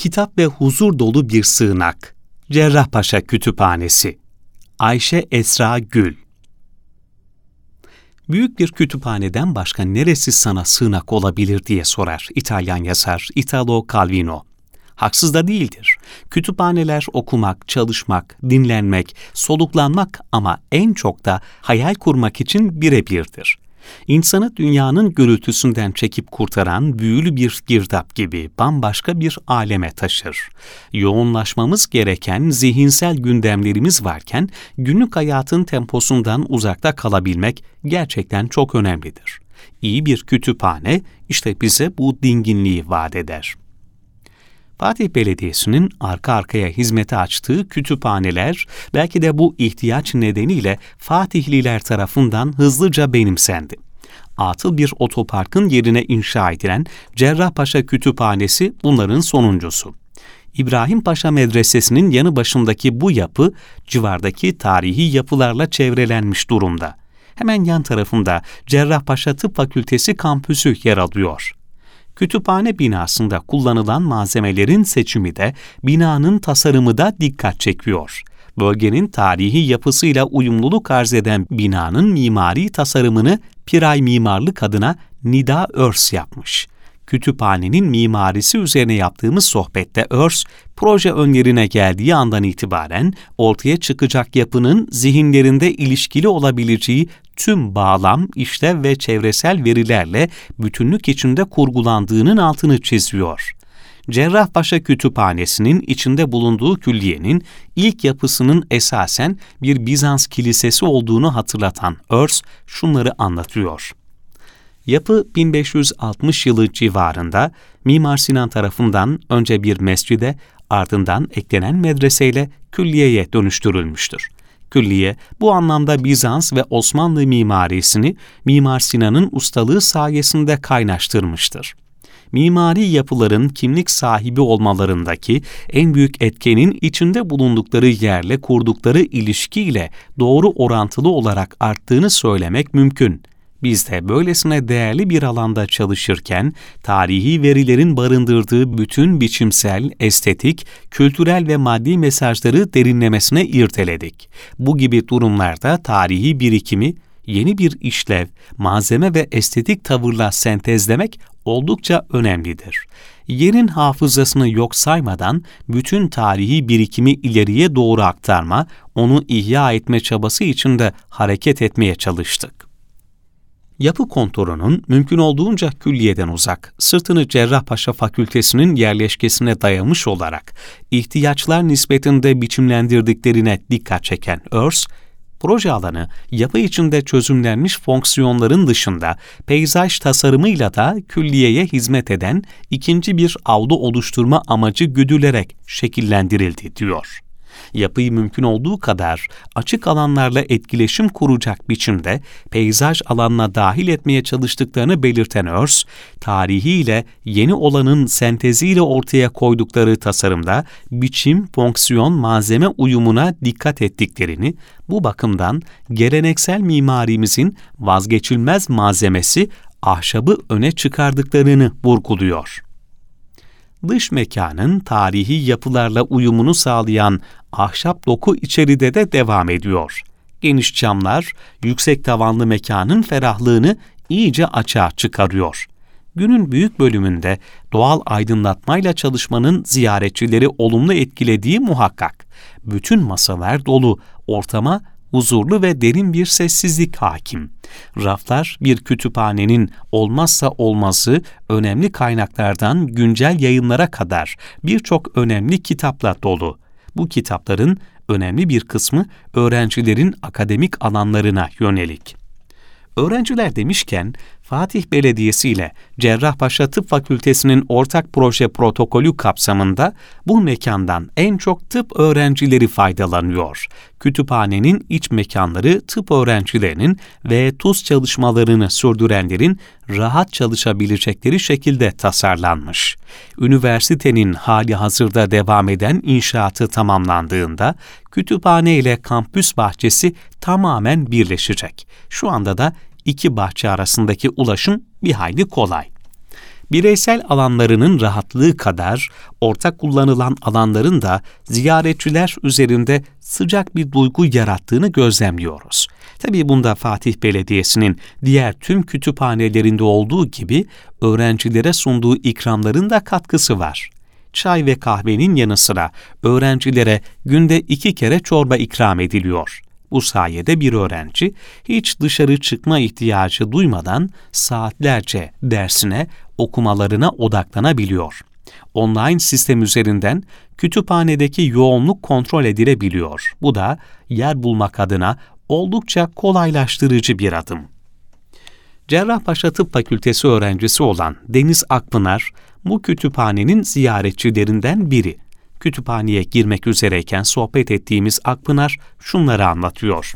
Kitap ve huzur dolu bir sığınak. Cerrahpaşa Kütüphanesi. Ayşe Esra Gül. Büyük bir kütüphaneden başka neresi sana sığınak olabilir diye sorar İtalyan yazar Italo Calvino. Haksız da değildir. Kütüphaneler okumak, çalışmak, dinlenmek, soluklanmak ama en çok da hayal kurmak için birebirdir. İnsanı dünyanın gürültüsünden çekip kurtaran büyülü bir girdap gibi bambaşka bir aleme taşır. Yoğunlaşmamız gereken zihinsel gündemlerimiz varken günlük hayatın temposundan uzakta kalabilmek gerçekten çok önemlidir. İyi bir kütüphane işte bize bu dinginliği vaat eder. Fatih Belediyesi'nin arka arkaya hizmete açtığı kütüphaneler belki de bu ihtiyaç nedeniyle Fatihliler tarafından hızlıca benimsendi. Atıl bir otoparkın yerine inşa edilen Cerrahpaşa Kütüphanesi bunların sonuncusu. İbrahim Paşa Medresesi'nin yanı başındaki bu yapı civardaki tarihi yapılarla çevrelenmiş durumda. Hemen yan tarafında Cerrahpaşa Tıp Fakültesi kampüsü yer alıyor. Kütüphane binasında kullanılan malzemelerin seçimi de binanın tasarımı da dikkat çekiyor. Bölgenin tarihi yapısıyla uyumluluk arz eden binanın mimari tasarımını Piray Mimarlık adına Nida Örs yapmış. Kütüphanenin mimarisi üzerine yaptığımız sohbette Örs, proje önlerine geldiği andan itibaren ortaya çıkacak yapının zihinlerinde ilişkili olabileceği tüm bağlam, işlev ve çevresel verilerle bütünlük içinde kurgulandığının altını çiziyor. Cerrahpaşa Kütüphanesi'nin içinde bulunduğu külliyenin ilk yapısının esasen bir Bizans kilisesi olduğunu hatırlatan Örs şunları anlatıyor. Yapı 1560 yılı civarında Mimar Sinan tarafından önce bir mescide ardından eklenen medreseyle külliyeye dönüştürülmüştür. Külliye bu anlamda Bizans ve Osmanlı mimarisini Mimar Sinan'ın ustalığı sayesinde kaynaştırmıştır. Mimari yapıların kimlik sahibi olmalarındaki en büyük etkenin içinde bulundukları yerle kurdukları ilişkiyle doğru orantılı olarak arttığını söylemek mümkün. Biz de böylesine değerli bir alanda çalışırken tarihi verilerin barındırdığı bütün biçimsel, estetik, kültürel ve maddi mesajları derinlemesine irteledik. Bu gibi durumlarda tarihi birikimi yeni bir işlev, malzeme ve estetik tavırla sentezlemek oldukça önemlidir. Yerin hafızasını yok saymadan bütün tarihi birikimi ileriye doğru aktarma, onu ihya etme çabası içinde hareket etmeye çalıştık yapı kontorunun mümkün olduğunca külliyeden uzak, sırtını Cerrahpaşa Fakültesinin yerleşkesine dayamış olarak ihtiyaçlar nispetinde biçimlendirdiklerine dikkat çeken Örs, proje alanı yapı içinde çözümlenmiş fonksiyonların dışında peyzaj tasarımıyla da külliyeye hizmet eden ikinci bir avlu oluşturma amacı güdülerek şekillendirildi diyor yapıyı mümkün olduğu kadar açık alanlarla etkileşim kuracak biçimde peyzaj alanına dahil etmeye çalıştıklarını belirten Örs, tarihiyle yeni olanın senteziyle ortaya koydukları tasarımda biçim, fonksiyon, malzeme uyumuna dikkat ettiklerini, bu bakımdan geleneksel mimarimizin vazgeçilmez malzemesi ahşabı öne çıkardıklarını vurguluyor dış mekanın tarihi yapılarla uyumunu sağlayan ahşap doku içeride de devam ediyor. Geniş camlar, yüksek tavanlı mekanın ferahlığını iyice açığa çıkarıyor. Günün büyük bölümünde doğal aydınlatmayla çalışmanın ziyaretçileri olumlu etkilediği muhakkak. Bütün masalar dolu, ortama huzurlu ve derin bir sessizlik hakim. Raflar bir kütüphanenin olmazsa olmazı önemli kaynaklardan güncel yayınlara kadar birçok önemli kitapla dolu. Bu kitapların önemli bir kısmı öğrencilerin akademik alanlarına yönelik. Öğrenciler demişken Fatih Belediyesi ile Cerrahpaşa Tıp Fakültesi'nin ortak proje protokolü kapsamında bu mekandan en çok tıp öğrencileri faydalanıyor. Kütüphanenin iç mekanları tıp öğrencilerinin ve tuz çalışmalarını sürdürenlerin rahat çalışabilecekleri şekilde tasarlanmış. Üniversitenin hali hazırda devam eden inşaatı tamamlandığında kütüphane ile kampüs bahçesi tamamen birleşecek. Şu anda da iki bahçe arasındaki ulaşım bir hayli kolay. Bireysel alanlarının rahatlığı kadar ortak kullanılan alanların da ziyaretçiler üzerinde sıcak bir duygu yarattığını gözlemliyoruz. Tabii bunda Fatih Belediyesi'nin diğer tüm kütüphanelerinde olduğu gibi öğrencilere sunduğu ikramların da katkısı var çay ve kahvenin yanı sıra öğrencilere günde iki kere çorba ikram ediliyor. Bu sayede bir öğrenci hiç dışarı çıkma ihtiyacı duymadan saatlerce dersine, okumalarına odaklanabiliyor. Online sistem üzerinden kütüphanedeki yoğunluk kontrol edilebiliyor. Bu da yer bulmak adına oldukça kolaylaştırıcı bir adım. Cerrahpaşa Tıp Fakültesi öğrencisi olan Deniz Akpınar, bu kütüphanenin ziyaretçilerinden biri. Kütüphaneye girmek üzereyken sohbet ettiğimiz Akpınar şunları anlatıyor.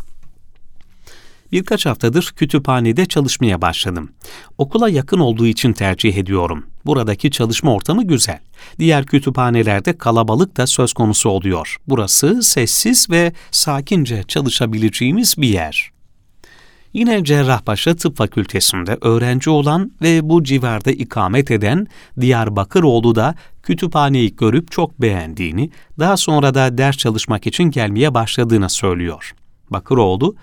Birkaç haftadır kütüphanede çalışmaya başladım. Okula yakın olduğu için tercih ediyorum. Buradaki çalışma ortamı güzel. Diğer kütüphanelerde kalabalık da söz konusu oluyor. Burası sessiz ve sakince çalışabileceğimiz bir yer. Yine Cerrahpaşa Tıp Fakültesinde öğrenci olan ve bu civarda ikamet eden Diyarbakıroğlu da kütüphaneyi görüp çok beğendiğini, daha sonra da ders çalışmak için gelmeye başladığını söylüyor. Bakıroğlu,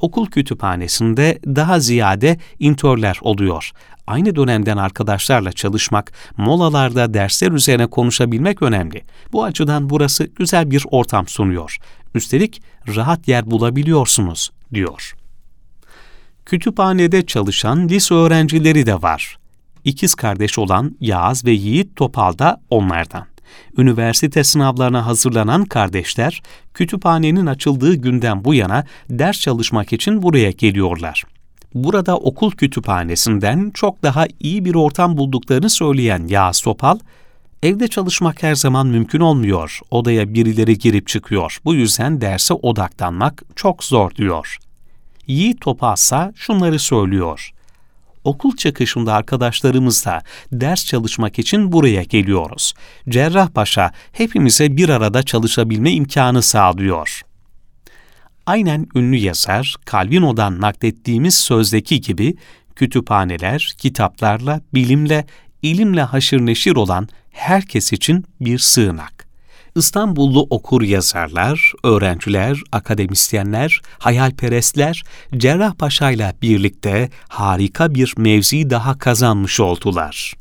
okul kütüphanesinde daha ziyade intörler oluyor. Aynı dönemden arkadaşlarla çalışmak, molalarda dersler üzerine konuşabilmek önemli. Bu açıdan burası güzel bir ortam sunuyor. Üstelik rahat yer bulabiliyorsunuz, diyor. Kütüphanede çalışan lise öğrencileri de var. İkiz kardeş olan Yağız ve Yiğit Topal da onlardan. Üniversite sınavlarına hazırlanan kardeşler, kütüphanenin açıldığı günden bu yana ders çalışmak için buraya geliyorlar. Burada okul kütüphanesinden çok daha iyi bir ortam bulduklarını söyleyen Yağız Topal, Evde çalışmak her zaman mümkün olmuyor. Odaya birileri girip çıkıyor. Bu yüzden derse odaklanmak çok zor diyor. Yiğit Topazsa şunları söylüyor. Okul çıkışında arkadaşlarımızla ders çalışmak için buraya geliyoruz. Cerrahpaşa hepimize bir arada çalışabilme imkanı sağlıyor. Aynen ünlü yazar Calvino'dan naklettiğimiz sözdeki gibi kütüphaneler kitaplarla, bilimle, ilimle haşır neşir olan herkes için bir sığınak. İstanbullu okur yazarlar, öğrenciler, akademisyenler, hayalperestler Cerrahpaşa ile birlikte harika bir mevzi daha kazanmış oldular.